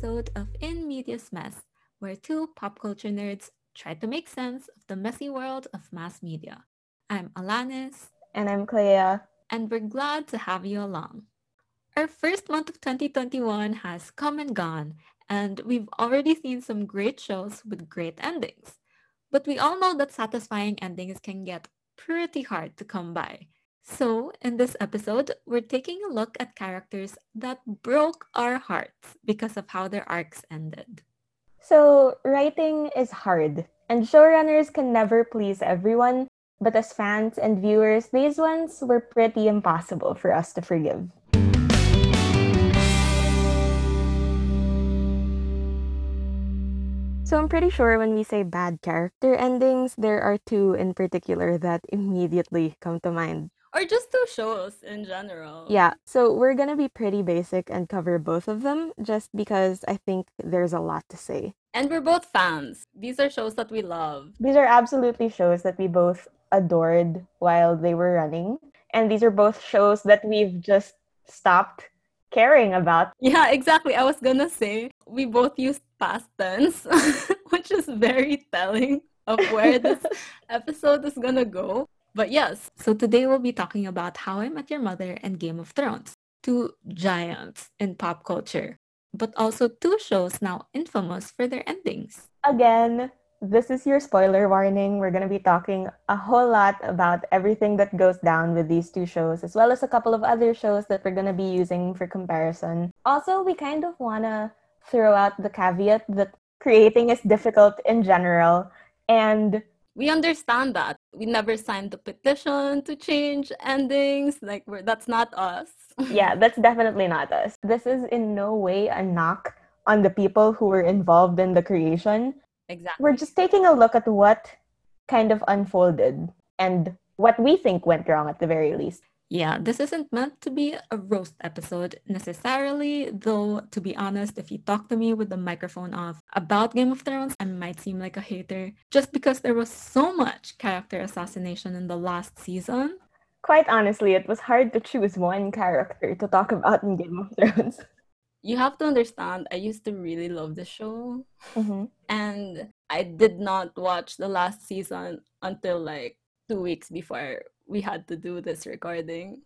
episode of In Medias Mess, where two pop culture nerds try to make sense of the messy world of mass media. I'm Alanis. And I'm Clea. And we're glad to have you along. Our first month of 2021 has come and gone, and we've already seen some great shows with great endings. But we all know that satisfying endings can get pretty hard to come by. So, in this episode, we're taking a look at characters that broke our hearts because of how their arcs ended. So, writing is hard, and showrunners can never please everyone, but as fans and viewers, these ones were pretty impossible for us to forgive. So I'm pretty sure when we say bad character endings, there are two in particular that immediately come to mind or just two shows in general. Yeah, so we're gonna be pretty basic and cover both of them just because I think there's a lot to say. And we're both fans. These are shows that we love. These are absolutely shows that we both adored while they were running. And these are both shows that we've just stopped caring about. Yeah, exactly. I was gonna say we both used past tense, which is very telling of where this episode is gonna go. But yes, so today we'll be talking about How I Met Your Mother and Game of Thrones, two giants in pop culture, but also two shows now infamous for their endings. Again, this is your spoiler warning. We're going to be talking a whole lot about everything that goes down with these two shows, as well as a couple of other shows that we're going to be using for comparison. Also, we kind of want to throw out the caveat that creating is difficult in general. And we understand that. We never signed the petition to change endings like we're, that's not us. Yeah that's definitely not us. This is in no way a knock on the people who were involved in the creation. Exactly. We're just taking a look at what kind of unfolded and what we think went wrong at the very least yeah, this isn't meant to be a roast episode necessarily, though, to be honest, if you talk to me with the microphone off about Game of Thrones, I might seem like a hater just because there was so much character assassination in the last season. Quite honestly, it was hard to choose one character to talk about in Game of Thrones. You have to understand, I used to really love the show. Mm-hmm. And I did not watch the last season until like two weeks before we had to do this recording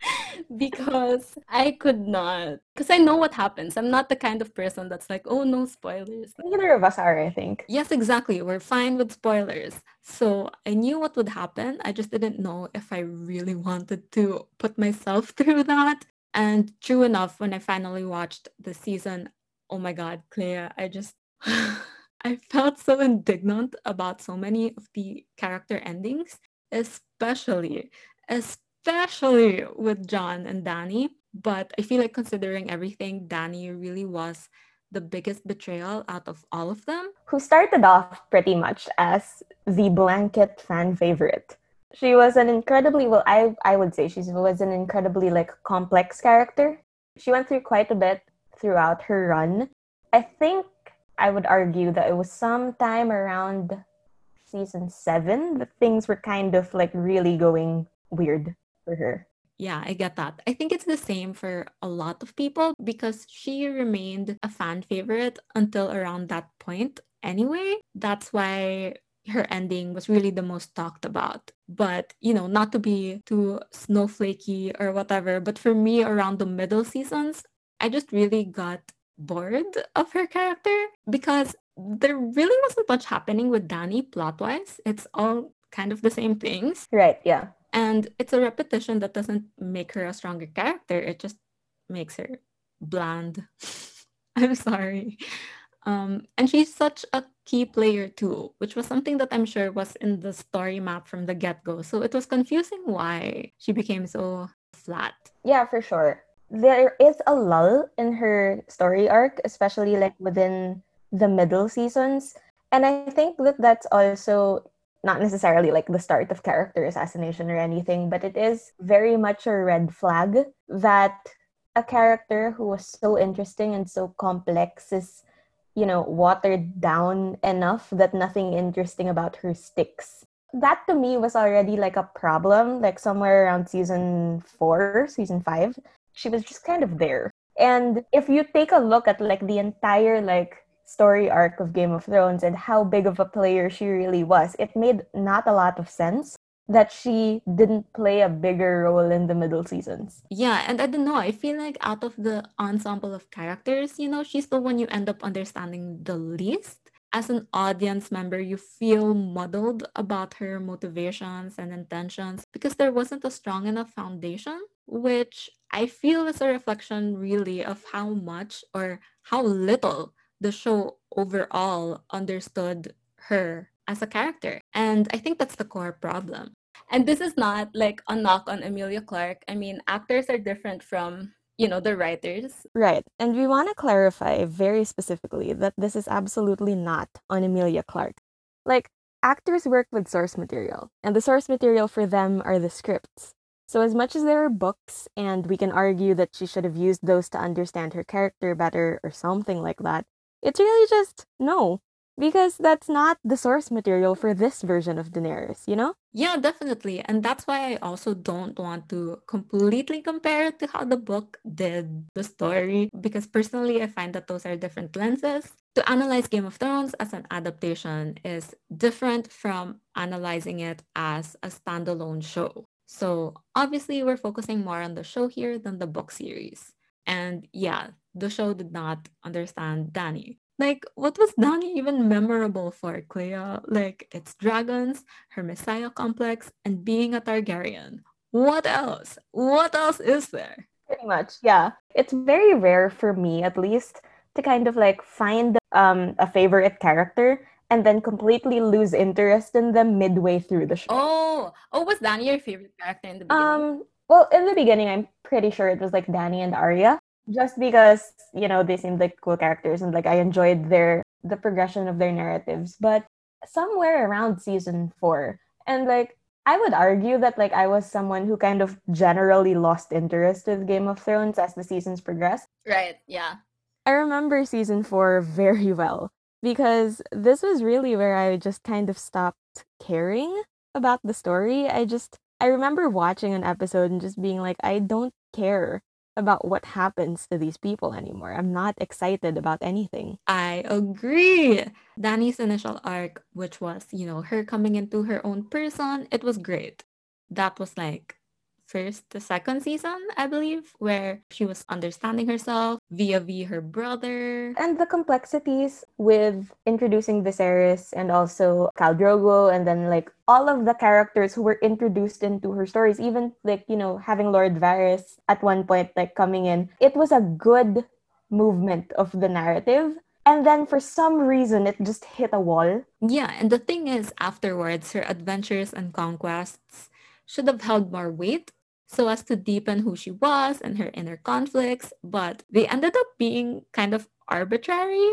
because I could not. Because I know what happens. I'm not the kind of person that's like, oh, no spoilers. Neither of us are, I think. Yes, exactly. We're fine with spoilers. So I knew what would happen. I just didn't know if I really wanted to put myself through that. And true enough, when I finally watched the season, oh my God, Clea, I just. I felt so indignant about so many of the character endings especially, especially with Jon and Dany. But I feel like considering everything, Dany really was the biggest betrayal out of all of them. Who started off pretty much as the blanket fan favorite. She was an incredibly well I I would say she was an incredibly like complex character. She went through quite a bit throughout her run. I think I would argue that it was sometime around season seven that things were kind of like really going weird for her. Yeah, I get that. I think it's the same for a lot of people because she remained a fan favorite until around that point anyway. That's why her ending was really the most talked about. But, you know, not to be too snowflakey or whatever, but for me, around the middle seasons, I just really got bored of her character because there really wasn't much happening with Dany plot wise. It's all kind of the same things. Right, yeah. And it's a repetition that doesn't make her a stronger character. It just makes her bland. I'm sorry. Um, and she's such a key player too, which was something that I'm sure was in the story map from the get go. So it was confusing why she became so flat. Yeah, for sure. There is a lull in her story arc, especially like within the middle seasons. And I think that that's also not necessarily like the start of character assassination or anything, but it is very much a red flag that a character who was so interesting and so complex is, you know, watered down enough that nothing interesting about her sticks. That to me was already like a problem, like somewhere around season four, season five. She was just kind of there. And if you take a look at like the entire like story arc of Game of Thrones and how big of a player she really was, it made not a lot of sense that she didn't play a bigger role in the middle seasons. Yeah, and I don't know, I feel like out of the ensemble of characters, you know, she's the one you end up understanding the least. As an audience member, you feel muddled about her motivations and intentions because there wasn't a strong enough foundation, which I feel is a reflection really of how much or how little the show overall understood her as a character. And I think that's the core problem. And this is not like a knock on Emilia Clarke. I mean, actors are different from, you know, the writers. Right. And we want to clarify very specifically that this is absolutely not on Emilia Clarke. Like, actors work with source material, and the source material for them are the scripts. So, as much as there are books, and we can argue that she should have used those to understand her character better or something like that, it's really just no because that's not the source material for this version of Daenerys, you know? Yeah, definitely. And that's why I also don't want to completely compare it to how the book did the story, because personally, I find that those are different lenses. To analyze Game of Thrones as an adaptation is different from analyzing it as a standalone show. So obviously, we're focusing more on the show here than the book series. And yeah, the show did not understand Dany. Like, what was Dany even memorable for, Clea? Like, it's dragons, her messiah complex, and being a Targaryen. What else? What else is there? Pretty much, yeah. It's very rare for me, at least, to kind of like find um, a favorite character and then completely lose interest in them midway through the show. Oh, oh, was Dany your favorite character in the beginning? Um, well, in the beginning, I'm pretty sure it was like Dany and Arya just because you know they seemed like cool characters and like I enjoyed their the progression of their narratives. But somewhere around season four, and like I would argue that like I was someone who kind of generally lost interest with Game of Thrones as the seasons progressed. Right. Yeah. I remember season four very well because this was really where I just kind of stopped caring about the story. I just I remember watching an episode and just being like, I don't care about what happens to these people anymore. I'm not excited about anything. I agree. Dany's initial arc, which was, you know, her coming into her own person, it was great. That was like first the second season, I believe, where she was understanding herself via via her brother. And the complexities with introducing Viserys and also Khal Drogo and then like all of the characters who were introduced into her stories, even like, you know, having Lord Varys at one point like coming in. It was a good movement of the narrative. And then for some reason, it just hit a wall. Yeah, and the thing is, afterwards, her adventures and conquests should have held more weight so as to deepen who she was and her inner conflicts, but they ended up being kind of arbitrary.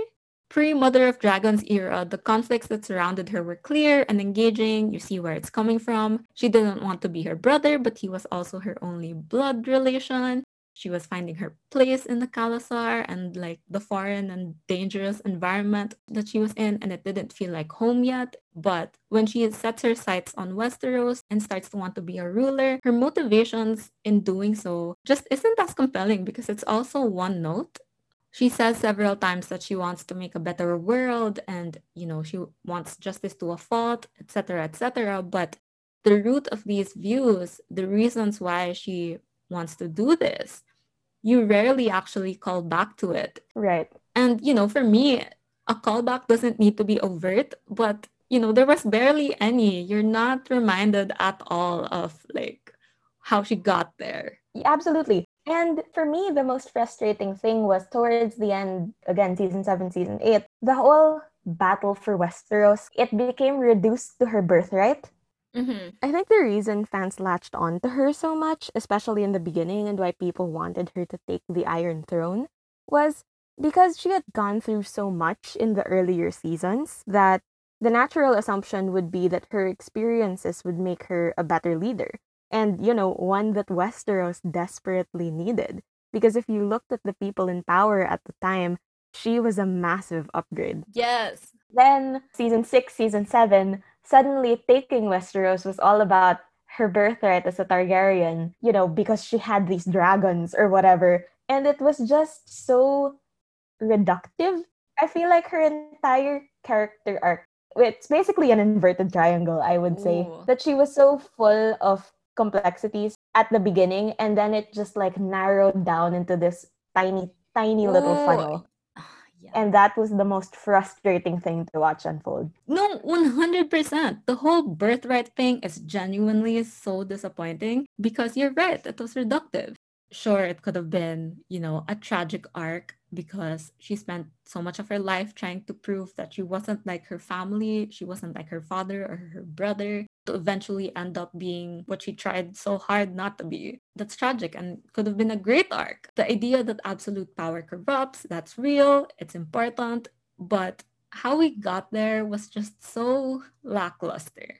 Pre Mother of Dragons era, the conflicts that surrounded her were clear and engaging. You see where it's coming from. She didn't want to be her brother, but he was also her only blood relation she was finding her place in the Khalasar and like the foreign and dangerous environment that she was in, and it didn't feel like home yet. But when she sets her sights on Westeros and starts to want to be a ruler, her motivations in doing so just isn't as compelling because it's also one note. She says several times that she wants to make a better world and, you know, she wants justice to a fault, etc., etc. But the root of these views, the reasons why she wants to do this, you rarely actually call back to it. Right. And, you know, for me, a callback doesn't need to be overt, but, you know, there was barely any. You're not reminded at all of like how she got there. yeah, Absolutely. And for me, the most frustrating thing was towards the end, again, season seven, season eight, the whole battle for Westeros, it became reduced to her birthright. Mm-hmm. I think the reason fans latched on to her so much, especially in the beginning, and why people wanted her to take the Iron Throne, was because she had gone through so much in the earlier seasons that the natural assumption would be that her experiences would make her a better leader. And, you know, one that Westeros desperately needed. Because if you looked at the people in power at the time, she was a massive upgrade. Yes. Then, season six, season seven, suddenly taking Westeros was all about her birthright as a Targaryen, you know, because she had these dragons or whatever. And it was just so reductive. I feel like her entire character arc, it's basically an inverted triangle, I would say. Ooh. That she was so full of complexities at the beginning, and then it just like narrowed down into this tiny, tiny little Ooh. funnel. And that was the most frustrating thing to watch unfold. No, 100%. The whole birthright thing is genuinely so disappointing because you're right, it was reductive. Sure, it could have been, you know, a tragic arc because she spent so much of her life trying to prove that she wasn't like her family, she wasn't like her father or her brother, to eventually end up being what she tried so hard not to be. That's tragic and could have been a great arc. The idea that absolute power corrupts, that's real, it's important, but how we got there was just so lackluster.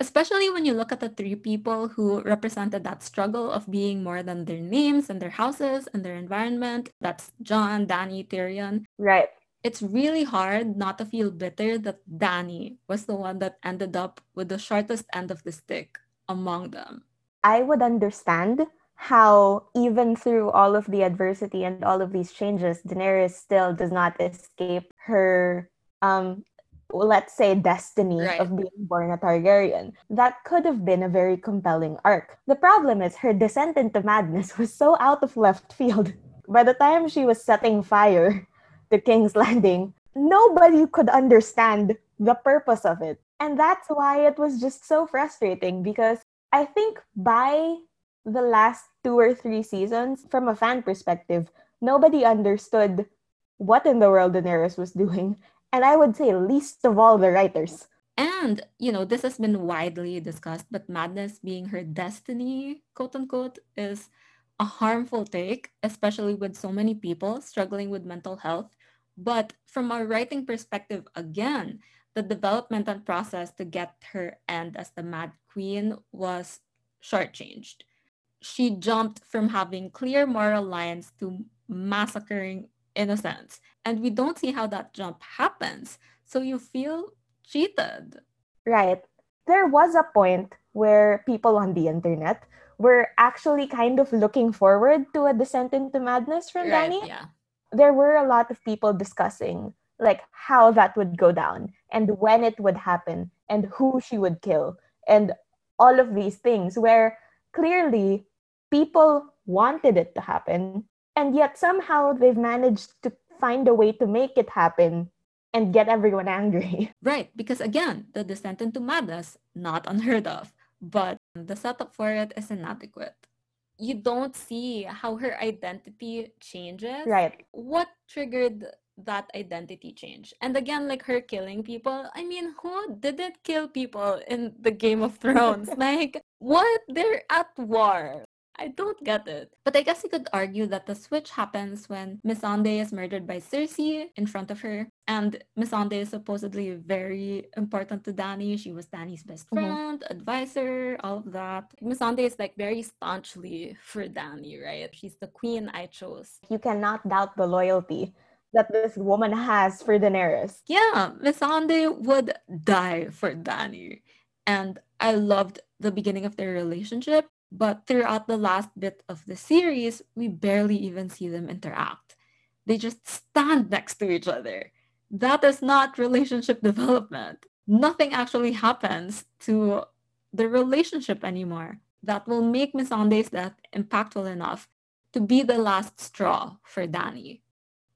Especially when you look at the three people who represented that struggle of being more than their names and their houses and their environment. That's Jon, Dany, Tyrion. Right. It's really hard not to feel bitter that Dany was the one that ended up with the shortest end of the stick among them. I would understand how even through all of the adversity and all of these changes, Daenerys still does not escape her um let's say destiny Right. of being born a Targaryen. That could have been a very compelling arc. The problem is her descent into madness was so out of left field. By the time she was setting fire to King's Landing, nobody could understand the purpose of it. And that's why it was just so frustrating because I think by the last two or three seasons, from a fan perspective, nobody understood what in the world Daenerys was doing. And I would say least of all the writers. And, you know, this has been widely discussed, but madness being her destiny, quote unquote, is a harmful take, especially with so many people struggling with mental health. But from a writing perspective, again, the development and process to get her end as the Mad Queen was shortchanged. She jumped from having clear moral lines to massacring innocents. And we don't see how that jump happens. So you feel cheated. Right. There was a point where people on the internet were actually kind of looking forward to a descent into madness from Dany. Yeah. There were a lot of people discussing like how that would go down and when it would happen and who she would kill and all of these things where clearly people wanted it to happen and yet somehow they've managed to find a way to make it happen and get everyone angry. Right. Because again, the descent into madness, not unheard of, but the setup for it is inadequate. you don't see how her identity changes. Right. What triggered that identity change? And again, like her killing people. I mean, who didn't kill people in the Game of Thrones? like, what? They're at war. I don't get it. But I guess you could argue that the switch happens when Missandei is murdered by Cersei in front of her. And Missandei is supposedly very important to Dany. She was Dany's best Mhm. friend, advisor, all of that. Missandei is like very staunchly for Dany, right? She's the queen I chose. You cannot doubt the loyalty that this woman has for Daenerys. Yeah, Missandei would die for Dany. And I loved the beginning of their relationship. But throughout the last bit of the series, we barely even see them interact. They just stand next to each other. That is not relationship development. Nothing actually happens to the relationship anymore that will make Missandei's death impactful enough to be the last straw for Dany.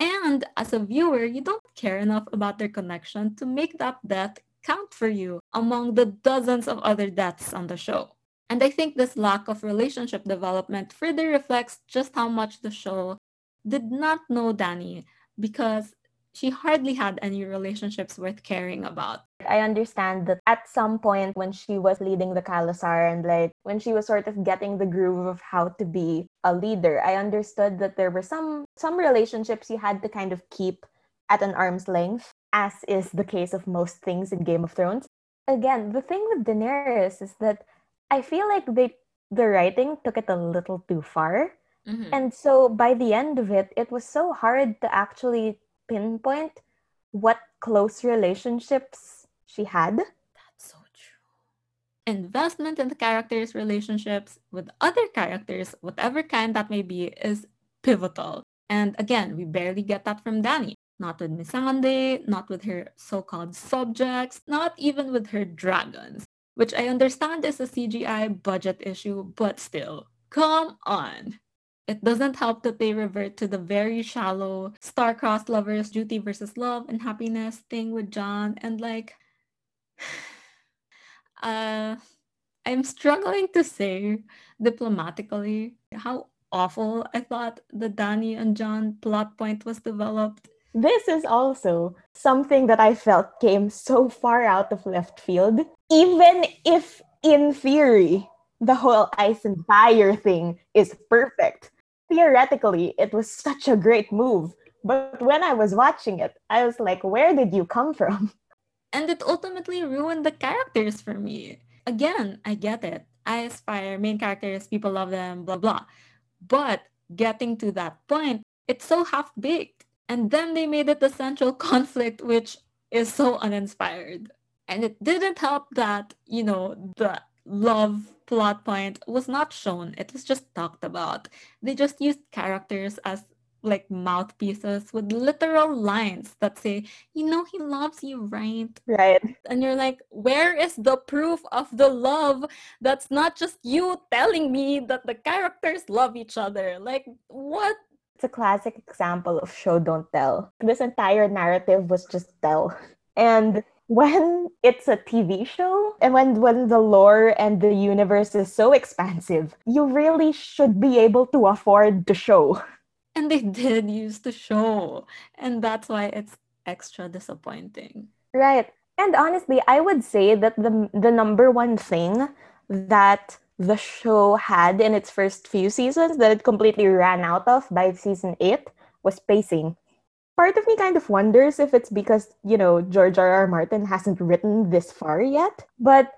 And as a viewer, you don't care enough about their connection to make that death count for you among the dozens of other deaths on the show. And I think this lack of relationship development further reflects just how much the show did not know Dany because she hardly had any relationships worth caring about. I understand that at some point when she was leading the Khalasar and like when she was sort of getting the groove of how to be a leader, I understood that there were some some relationships you had to kind of keep at an arm's length, as is the case of most things in Game of Thrones. Again, the thing with Daenerys is that I feel like they the writing took it a little too far. Mhm. And so by the end of it, it was so hard to actually pinpoint what close relationships she had. That's so true. Investment in the characters' relationships with other characters, whatever kind that may be, is pivotal. And again, we barely get that from Dany. Not with Missandei, not with her so-called subjects, not even with her dragons, which I understand is a CGI budget issue, but still, come on. It doesn't help that they revert to the very shallow star-crossed lovers duty versus love and happiness thing with Jon and like uh I'm struggling to say diplomatically how awful I thought the Dany and Jon plot point was developed. This is also something that I felt came so far out of left field. Even if, in theory, the whole fire thing is perfect, theoretically, it was such a great move. But when I was watching it, I was like, where did you come from? And it ultimately ruined the characters for me. Again, I get it. I aspire, main characters, people love them, blah, blah. But getting to that point, it's so half baked. And then they made it the central conflict, which is so uninspired. And it didn't help that, you know, the love plot point was not shown. It was just talked about. They just used characters as like mouthpieces with literal lines that say, you know, he loves you, right? Right. And you're like, where is the proof of the love that's not just you telling me that the characters love each other? Like, what? It's a classic example of show don't tell. This entire narrative was just tell. And when it's a TV show and when when the lore and the universe is so expansive, you really should be able to afford the show. And they did use the show. And that's why it's extra disappointing. Right. And honestly, I would say that the the number one thing that the show had in its first few seasons that it completely ran out of by season 8 was pacing part of me kind of wonders if it's because, you know, George R. R. Martin hasn't written this far yet. But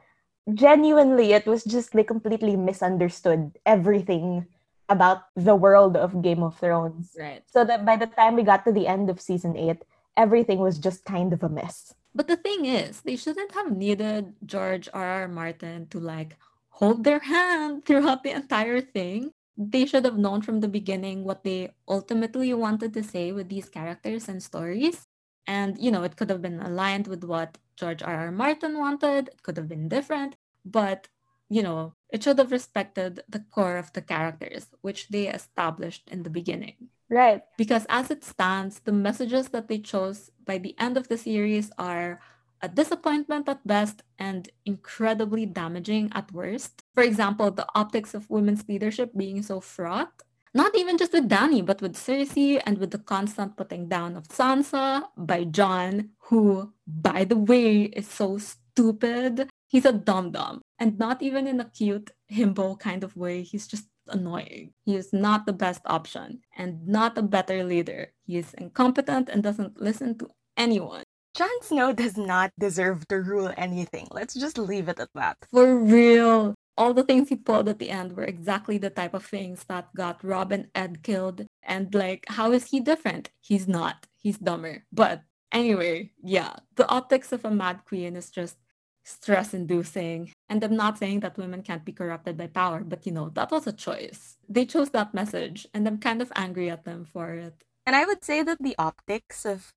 genuinely, it was just like completely misunderstood everything about the world of Game of Thrones. Right. So that by the time we got to the end of season eight, everything was just kind of a mess. But the thing is, they shouldn't have needed George R. R. Martin to like hold their hand throughout the entire thing they should have known from the beginning what they ultimately wanted to say with these characters and stories. And, you know, it could have been aligned with what George R. R. Martin wanted, it could have been different, but, you know, it should have respected the core of the characters, which they established in the beginning. Right. Because as it stands, the messages that they chose by the end of the series are a disappointment at best and incredibly damaging at worst. For example, the optics of women's leadership being so fraught, not even just with Dany, but with Cersei and with the constant putting down of Sansa by Jon, who, by the way, is so stupid. He's a dum-dum. And not even in a cute himbo kind of way. He's just annoying. He is not the best option and not a better leader. He is incompetent and doesn't listen to anyone. Jon Snow does not deserve to rule anything. Let's just leave it at that. For real. All the things he pulled at the end were exactly the type of things that got Robb and Ned killed. And like, how is he different? He's not. He's dumber. But anyway, yeah, the optics of a mad queen is just stress inducing. And I'm not saying that women can't be corrupted by power, but you know, that was a choice. They chose that message, and I'm kind of angry at them for it. And I would say that the optics of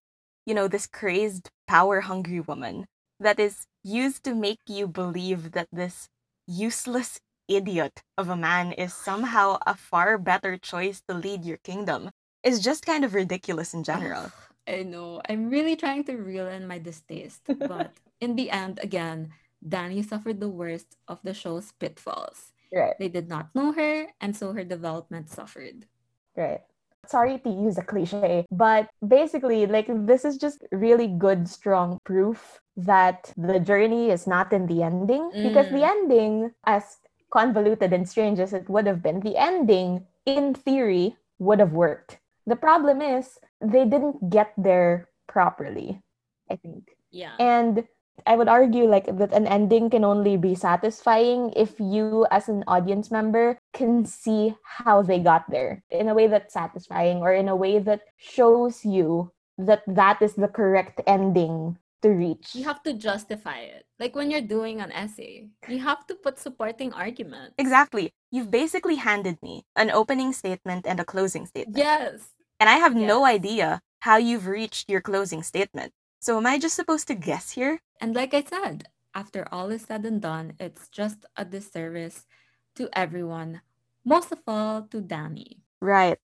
you know, this crazed, power hungry woman that is used to make you believe that this useless idiot of a man is somehow a far better choice to lead your kingdom is just kind of ridiculous in general. I know. I'm really trying to reel in my distaste, but in the end, again, Dany suffered the worst of the show's pitfalls. Right. They did not know her, and so her development suffered. Right sorry to use a cliche, but basically, like, this is just really good, strong proof that the journey is not in the ending. Mm. Because the mm. ending, as convoluted and strange as it would have been, the ending, in theory, would have worked. The problem is, they didn't get there properly, I think. Yeah. And I would argue like that an ending can only be satisfying if you as an audience member can see how they got there in a way that's satisfying or in a way that shows you that that is the correct ending to reach. You have to justify it. Like when you're doing an essay, you have to put supporting arguments. Exactly. You've basically handed me an opening statement and a closing statement. Yes. And I have Yes. no idea how you've reached your closing statement. So am I just supposed to guess here? And like I said, after all is said and done, it's just a disservice to everyone, most of all to Dany. Right.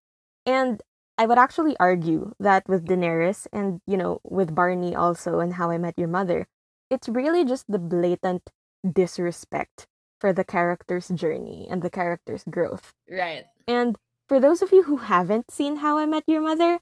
And I would actually argue that with Daenerys and, you know, with Barney also and How I Met Your Mother, it's really just the blatant disrespect for the character's journey and the character's growth. Right. And for those of you who haven't seen How I Met Your Mother,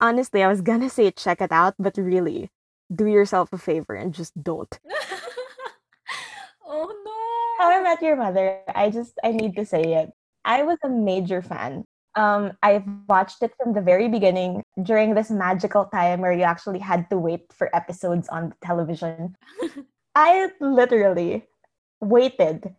honestly, I was gonna say check it out, but really, do yourself a favor and just don't. oh no. How I. Met Your Mother, I just I need to say it. I was a major fan. Um, I've watched it from the very beginning during this magical time where you actually had to wait for episodes on the television. I literally waited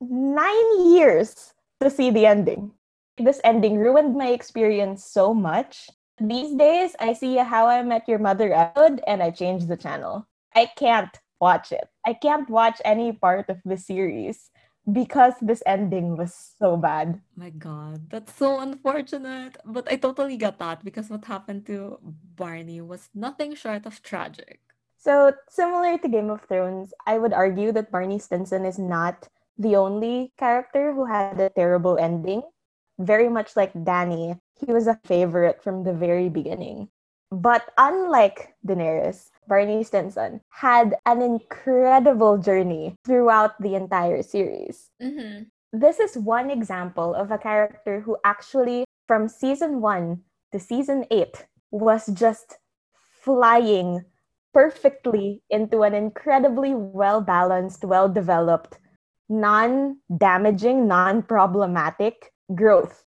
nine years to see the ending. This ending ruined my experience so much. These days, I see a How I Met Your Mother episode and I change the channel. I can't watch it. I can't watch any part of the series because this ending was so bad. My God, that's so unfortunate. But I totally get that because what happened to Barney was nothing short of tragic. So, similar to Game of Thrones, I would argue that Barney Stinson is not the only character who had a terrible ending. Very much like Dany, he was a favorite from the very beginning. But unlike Daenerys, Barney Stinson had an incredible journey throughout the entire series. Mm-hmm. This is one example of a character who actually, from season one to season eight, was just flying perfectly into an incredibly well balanced, well developed, non damaging, non problematic growth.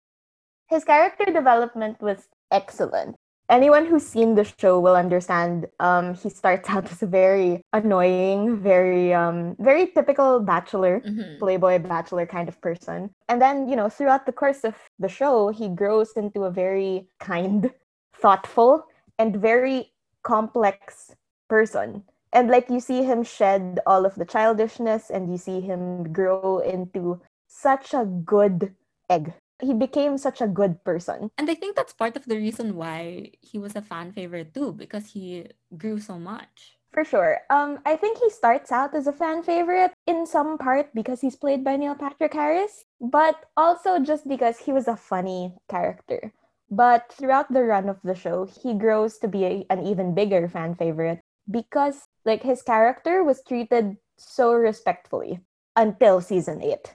His character development was excellent. Anyone who's seen the show will understand um, he starts out as a very annoying, very um, very typical bachelor Mm-hmm. playboy bachelor kind of person. And then, you know, throughout the course of the show, he grows into a very kind, thoughtful, and very complex person. And like you see him shed all of the childishness and you see him grow into such a good egg. He became such a good person. And I think that's part of the reason why he was a fan favorite too, because he grew so much. For sure. Um, I think he starts out as a fan favorite in some part because he's played by Neil Patrick Harris, but also just because he was a funny character. But throughout the run of the show, he grows to be a, an even bigger fan favorite because like his character was treated so respectfully until season 8.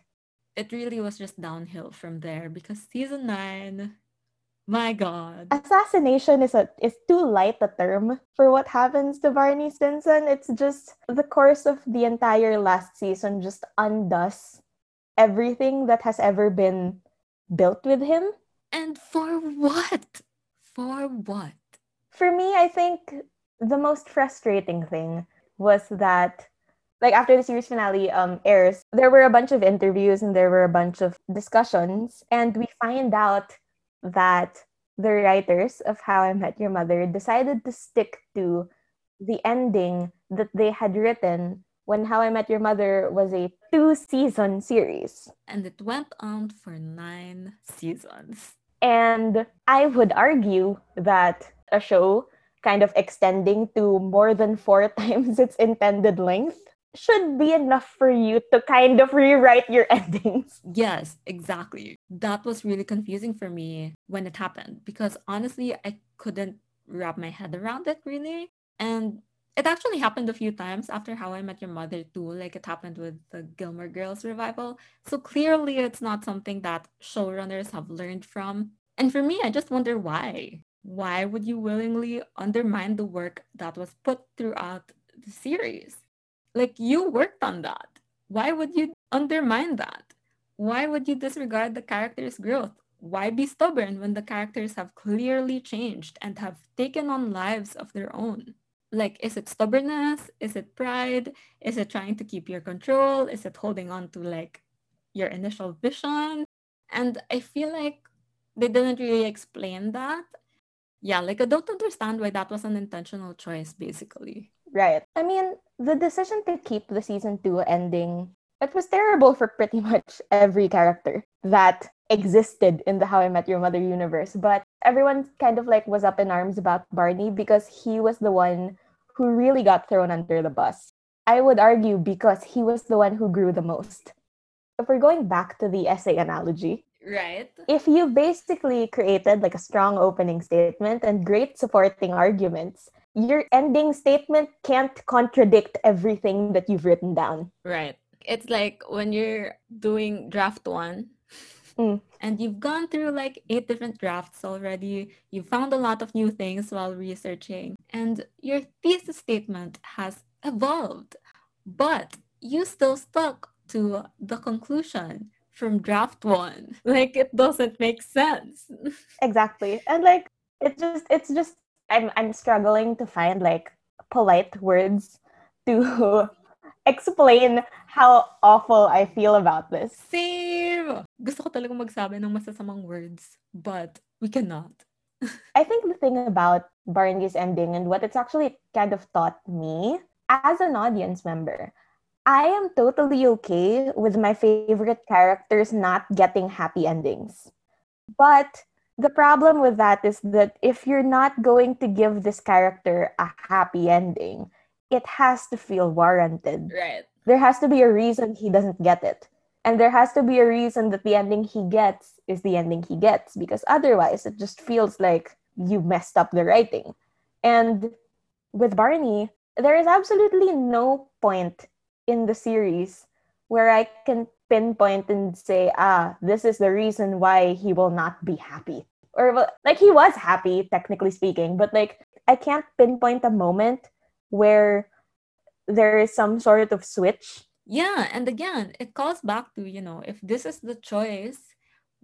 It really was just downhill from there because season nine, my God. Assassination is a is too light a term for what happens to Barney Stinson. It's just the course of the entire last season just undoes everything that has ever been built with him. And for what? For what? For me, I think the most frustrating thing was that like after the series finale um airs, there were a bunch of interviews and there were a bunch of discussions and we find out that the writers of How I Met Your Mother decided to stick to the ending that they had written when How I Met Your Mother was a two season series. And it went on for nine seasons. And I would argue that a show kind of extending to more than four times its intended length should be enough for you to kind of rewrite your endings. Yes, exactly. That was really confusing for me when it happened because honestly, I couldn't wrap my head around it really. And it actually happened a few times after How I Met Your Mother too, like it happened with the Gilmore Girls revival. So clearly, it's not something that showrunners have learned from. And for me, I just wonder why. Why would you willingly undermine the work that was put throughout the series? Like you worked on that. Why would you undermine that? Why would you disregard the character's growth? Why be stubborn when the characters have clearly changed and have taken on lives of their own? Like, is it stubbornness? Is it pride? Is it trying to keep your control? Is it holding on to like your initial vision? And I feel like they didn't really explain that. Yeah, like I don't understand why that was an intentional choice, basically. Right. I mean, the decision to keep the season two ending, it was terrible for pretty much every character that existed in the How I Met Your Mother universe. But everyone kind of like was up in arms about Barney because he was the one who really got thrown under the bus. I would argue because he was the one who grew the most. If we're going back to the essay analogy, Right. if you basically created like a strong opening statement and great supporting arguments, your ending statement can't contradict everything that you've written down. Right. It's like when you're doing draft one Mm. and you've gone through like eight different drafts already. You found a lot of new things while researching, and your thesis statement has evolved, but you still stuck to the conclusion from draft one. Like it doesn't make sense. Exactly. And like it just it's just I'm I'm struggling to find like polite words to explain how awful I feel about this. Same! Gusto ko talagang magsabi ng masasamang words, but we cannot. I think the thing about Barney's ending and what it's actually kind of taught me as an audience member, I am totally okay with my favorite characters not getting happy endings. But the problem with that is that if you're not going to give this character a happy ending, it has to feel warranted. Right. There has to be a reason he doesn't get it. And there has to be a reason that the ending he gets is the ending he gets, because otherwise it just feels like you messed up the writing. And with Barney, there is absolutely no point in the series where I can pinpoint and say, ah, this is the reason why he will not be happy. Or like he was happy, technically speaking, but like I can't pinpoint a moment where there is some sort of switch. Yeah, and again, it calls back to, you know, if this is the choice,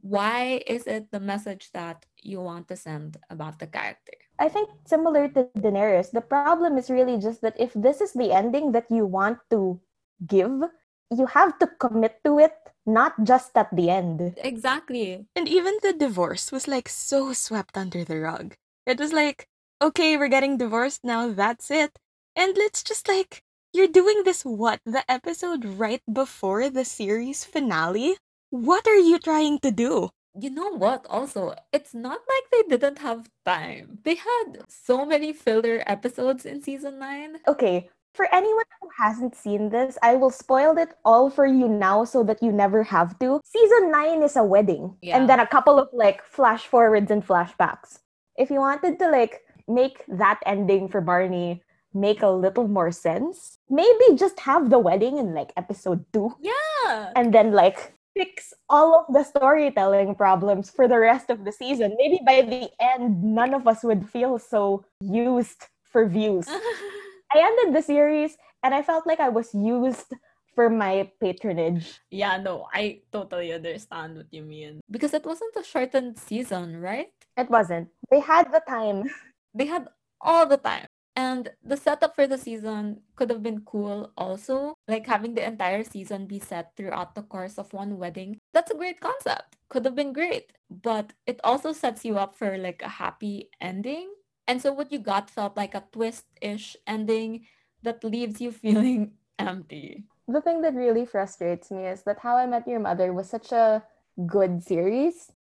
why is it the message that you want to send about the character? I think similar to Daenerys, the problem is really just that if this is the ending that you want to give, you have to commit to it, not just at the end. Exactly. And even the divorce was like so swept under the rug. It was like, okay, we're getting divorced now, that's it. And let's just like, you're doing this what? The episode right before the series finale? What are you trying to do? You know what? Also, it's not like they didn't have time. They had so many filler episodes in season 9. Okay, for anyone who hasn't seen this, I will spoil it all for you now so that you never have to. Season 9 is a wedding, Yeah. and then a couple of like flash forwards and flashbacks. If you wanted to like make that ending for Barney make a little more sense, maybe just have the wedding in like episode 2 Yeah. and then like fix all of the storytelling problems for the rest of the season. Maybe by the end, none of us would feel so used for views. I ended the series and I felt like I was used for my patronage. yeah, no, I totally understand what you mean. Because it wasn't a shortened season, right? It wasn't. They had the time. They had all the time. And the setup for the season could have been cool also. Like having the entire season be set throughout the course of one wedding. That's a great concept. Could have been great. But it also sets you up for like a happy ending. And so what you got felt like a twist-ish ending that leaves you feeling empty. The thing that really frustrates me is that How I Met Your Mother was such a good series.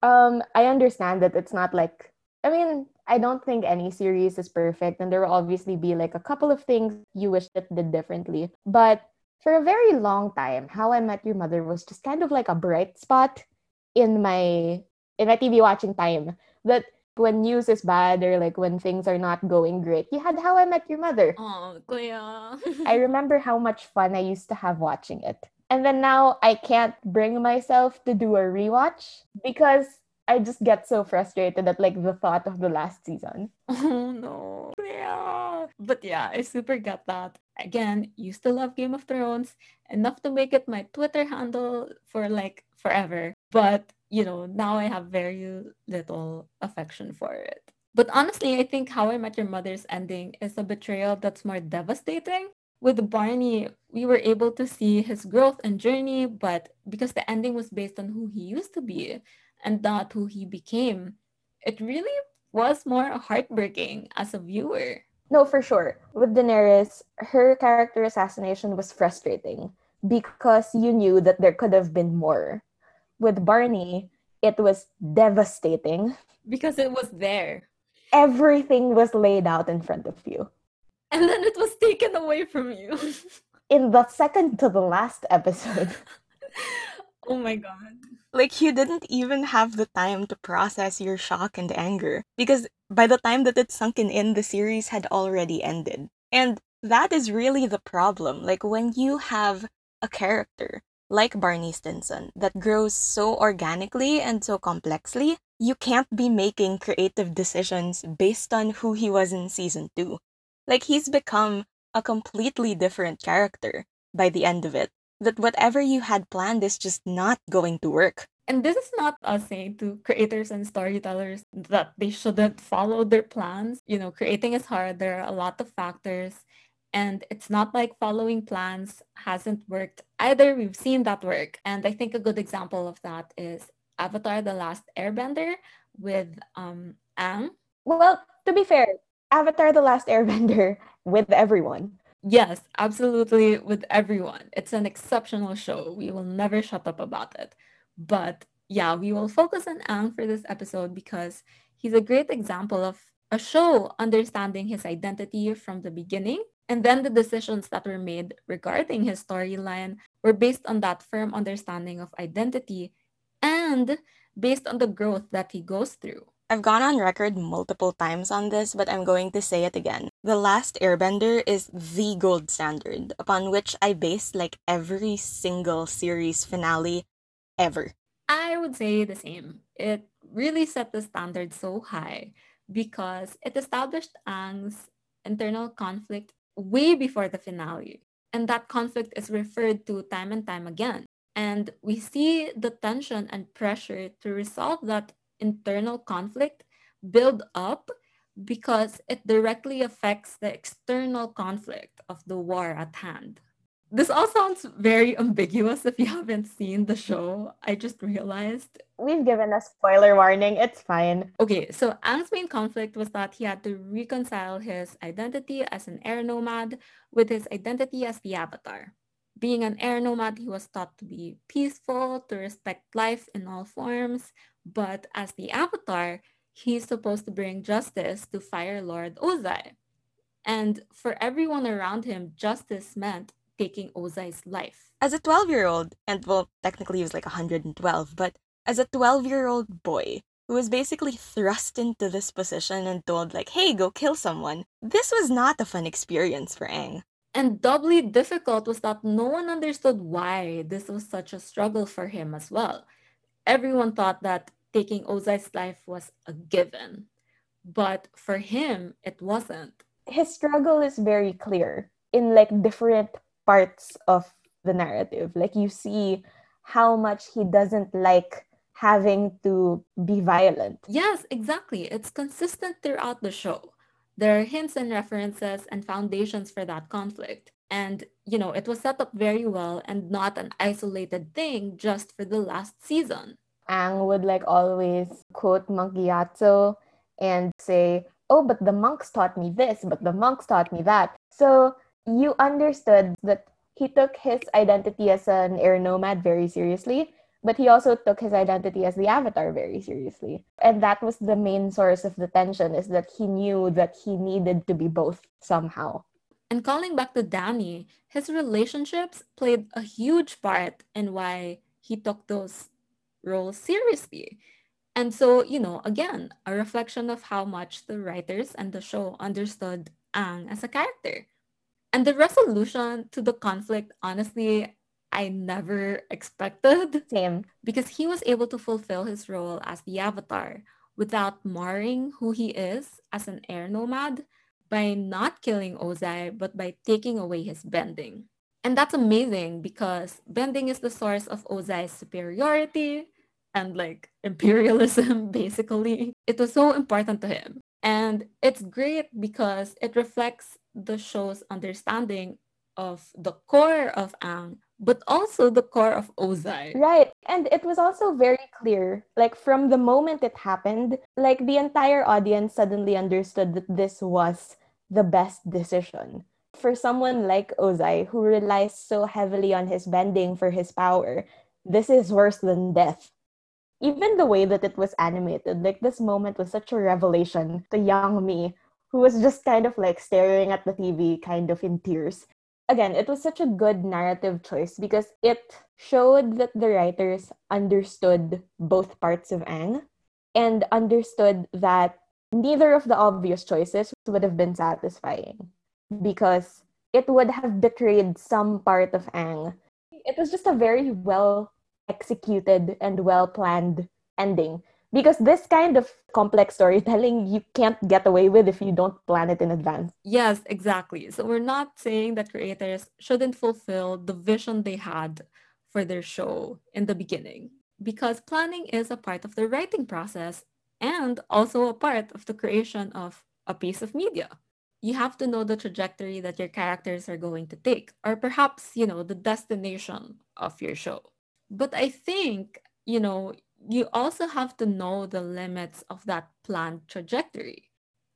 Um, I understand that it's not like I mean, I don't think any series is perfect, and there will obviously be like a couple of things you wish that did differently. But for a very long time, How I Met Your Mother was just kind of like a bright spot in my in my TV watching time. That when news is bad or like when things are not going great, you had How I Met Your Mother. Oh, kuya. I remember how much fun I used to have watching it. And then now I can't bring myself to do a rewatch because I just get so frustrated at like the thought of the last season. Oh no. Yeah. But yeah, I super get that. Again, used to love Game of Thrones enough to make it my Twitter handle for like forever. But, you know, now I have very little affection for it. But honestly, I think How I Met Your Mother's ending is a betrayal that's more devastating. With Barney, we were able to see his growth and journey, but because the ending was based on who he used to be and not who he became, it really was more heartbreaking as a viewer. No, for sure. With Daenerys, her character assassination was frustrating because you knew that there could have been more. With Barney, it was devastating. Because it was there. Everything was laid out in front of you. And then it was taken away from you. in the second to the last episode. oh my god. Like you didn't even have the time to process your shock and anger because by the time that it sunken in, the series had already ended. And that is really the problem. Like when you have a character like Barney Stinson that grows so organically and so complexly, you can't be making creative decisions based on who he was in season two. Like he's become a completely different character by the end of it. That whatever you had planned is just not going to work. And this is not us saying to creators and storytellers that they shouldn't follow their plans. You know, creating is hard. There are a lot of factors. And it's not like following plans hasn't worked either. We've seen that work. And I think a good example of that is Avatar The Last Airbender with um, Aang. Well, to be fair, Avatar The Last Airbender with everyone. Yes, absolutely with everyone. It's an exceptional show. We will never shut up about it. But yeah, we will focus on Aang for this episode because he's a great example of a show understanding his identity from the beginning. And then the decisions that were made regarding his storyline were based on that firm understanding of identity and based on the growth that he goes through. I've gone on record multiple times on this, but I'm going to say it again. The Last Airbender is the gold standard upon which I base like every single series finale ever. I would say the same. It really set the standard so high because it established Aang's internal conflict way before the finale. And that conflict is referred to time and time again. And we see the tension and pressure to resolve that internal conflict build up because it directly affects the external conflict of the war at hand. This all sounds very ambiguous if you haven't seen the show. I just realized. We've given a spoiler warning. It's fine. Okay, so Aang's main conflict was that he had to reconcile his identity as an air nomad with his identity as the Avatar. Being an air nomad, he was taught to be peaceful, to respect life in all forms, but as the Avatar, he's supposed to bring justice to Fire Lord Ozai. And for everyone around him, justice meant taking Ozai's life. As a 12 year old, and well, technically he was like 112, but as a 12 year old boy who was basically thrust into this position and told, like, hey, go kill someone, this was not a fun experience for Aang. And doubly difficult was that no one understood why this was such a struggle for him as well everyone thought that taking Ozai's life was a given. But for him, it wasn't. His struggle is very clear in like different parts of the narrative. Like you see how much he doesn't like having to be violent. Yes, exactly. It's consistent throughout the show. There are hints and references and foundations for that conflict. And, you know, it was set up very well and not an isolated thing just for the last season. Aang would like always quote Monk Gyatso and say, oh, but the monks taught me this, but the monks taught me that. So you understood that he took his identity as an air nomad very seriously, but he also took his identity as the avatar very seriously. And that was the main source of the tension is that he knew that he needed to be both somehow. And calling back to Dany, his relationships played a huge part in why he took those roles seriously. And so, you know, again, a reflection of how much the writers and the show understood Aang as a character. And the resolution to the conflict, honestly, I never expected. Same. Because he was able to fulfill his role as the Avatar without marring who he is as an air nomad by not killing Ozai, but by taking away his bending. And that's amazing because bending is the source of Ozai's superiority and like imperialism, basically. It was so important to him. And it's great because it reflects the show's understanding of the core of Aang, but also the core of Ozai. Right. And it was also very clear, like from the moment it happened, like the entire audience suddenly understood that this was the best decision. For someone like Ozai, who relies so heavily on his bending for his power, this is worse than death. Even the way that it was animated, like this moment was such a revelation to young me, who was just kind of like staring at the TV, kind of in tears. Again, it was such a good narrative choice because it showed that the writers understood both parts of Aang and understood that neither of the obvious choices would have been satisfying because it would have betrayed some part of Aang. It was just a very well executed and well planned ending because this kind of complex storytelling you can't get away with if you don't plan it in advance. Yes, exactly. So we're not saying that creators shouldn't fulfill the vision they had for their show in the beginning because planning is a part of the writing process and also a part of the creation of a piece of media. You have to know the trajectory that your characters are going to take, or perhaps, you know, the destination of your show. But I think, you know, you also have to know the limits of that planned trajectory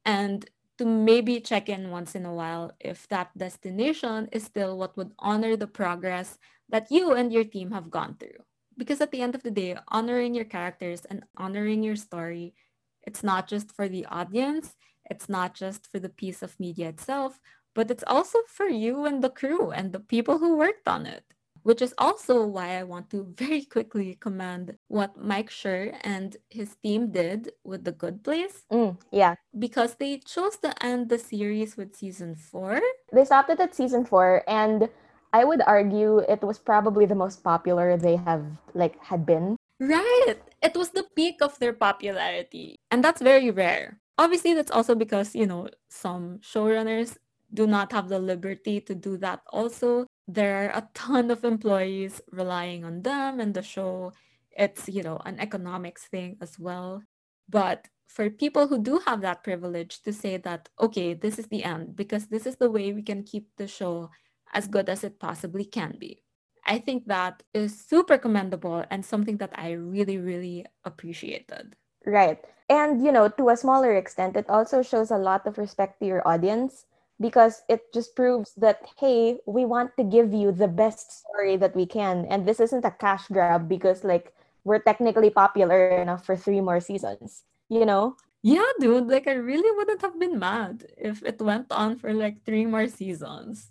and to maybe check in once in a while if that destination is still what would honor the progress that you and your team have gone through because at the end of the day, honoring your characters and honoring your story, it's not just for the audience, it's not just for the piece of media itself, but it's also for you and the crew and the people who worked on it. Which is also why I want to very quickly commend what Mike Schur and his team did with The Good Place. Mm, yeah. Because they chose to end the series with season four. They stopped it at season four and I would argue it was probably the most popular they have like had been. Right. It was the peak of their popularity. And that's very rare. Obviously that's also because, you know, some showrunners do not have the liberty to do that also. There are a ton of employees relying on them and the show. It's, you know, an economics thing as well. But for people who do have that privilege to say that, okay, this is the end because this is the way we can keep the show as good as it possibly can be. I think that is super commendable and something that I really, really appreciated. Right. And, you know, to a smaller extent, it also shows a lot of respect to your audience because it just proves that, hey, we want to give you the best story that we can. And this isn't a cash grab because, like, we're technically popular enough for three more seasons, you know? Yeah, dude. Like, I really wouldn't have been mad if it went on for like three more seasons.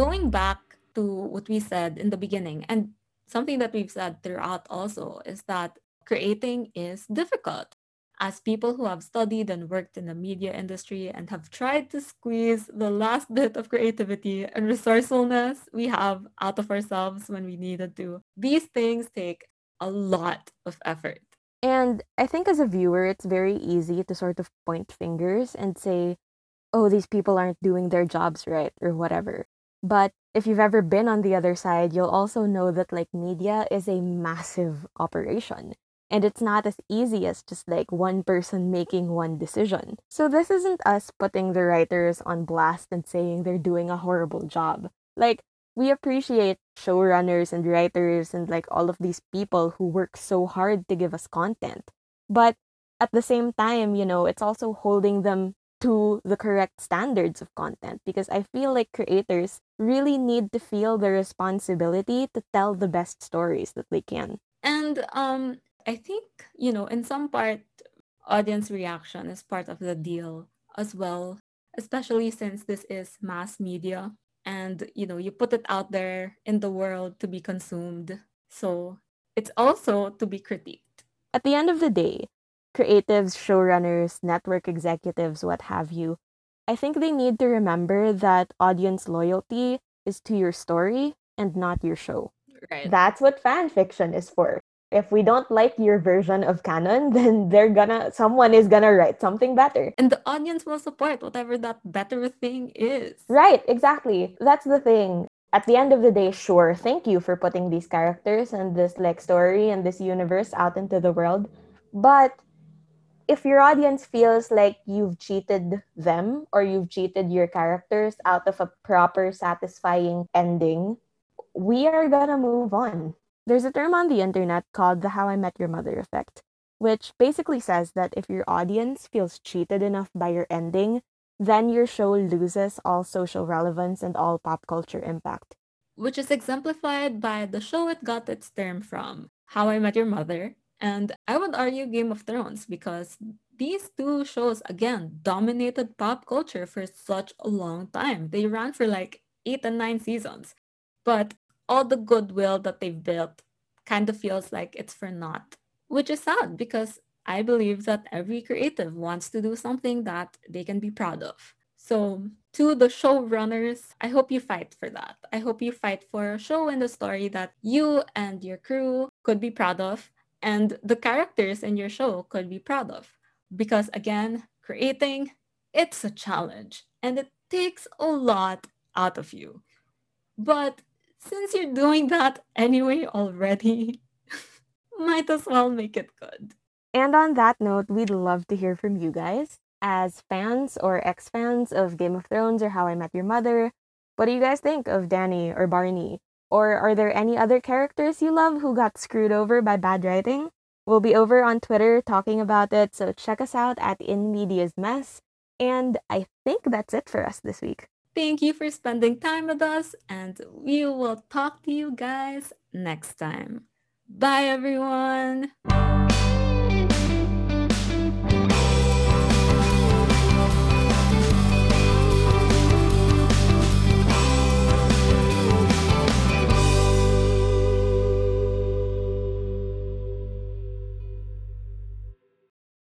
going back to what we said in the beginning, and something that we've said throughout also is that creating is difficult. As people who have studied and worked in the media industry and have tried to squeeze the last bit of creativity and resourcefulness we have out of ourselves when we needed to, these things take a lot of effort. And I think as a viewer, it's very easy to sort of point fingers and say, oh, these people aren't doing their jobs right or whatever. But if you've ever been on the other side, you'll also know that like media is a massive operation. And it's not as easy as just like one person making one decision. So this isn't us putting the writers on blast and saying they're doing a horrible job. Like, we appreciate showrunners and writers and like all of these people who work so hard to give us content. But at the same time, you know, it's also holding them to the correct standards of content because I feel like creators really need to feel the responsibility to tell the best stories that they can. And um I think, you know, in some part audience reaction is part of the deal as well, especially since this is mass media and you know, you put it out there in the world to be consumed. So, it's also to be critiqued. At the end of the day, creatives, showrunners, network executives, what have you, I think they need to remember that audience loyalty is to your story and not your show. Right. That's what fan fiction is for. If we don't like your version of canon, then they're gonna someone is gonna write something better. And the audience will support whatever that better thing is. Right, exactly. That's the thing. At the end of the day, sure, thank you for putting these characters and this like story and this universe out into the world. But if your audience feels like you've cheated them or you've cheated your characters out of a proper, satisfying ending, we are gonna move on. There's a term on the internet called the How I Met Your Mother effect. which basically says that if your audience feels cheated enough by your ending, then your show loses all social relevance and all pop culture impact. Which is exemplified by the show it got its term from, How I Met Your Mother, and I would argue Game of Thrones because these two shows, again, dominated pop culture for such a long time. They ran for like eight and nine seasons. But all the goodwill that they've built kind of feels like it's for naught, which is sad because I believe that every creative wants to do something that they can be proud of. So, to the showrunners, I hope you fight for that. I hope you fight for a show and a story that you and your crew could be proud of and the characters in your show could be proud of. Because again, creating, it's a challenge and it takes a lot out of you. But since you're doing that anyway already, might as well make it good. And on that note, we'd love to hear from you guys. As fans or ex fans of Game of Thrones or How I Met Your Mother, what do you guys think of Dany or Barney? Or are there any other characters you love who got screwed over by bad writing? We'll be over on Twitter talking about it, so check us out at In Media's Mess. And I think that's it for us this week. Thank you for spending time with us, and we will talk to you guys next time. Bye, everyone.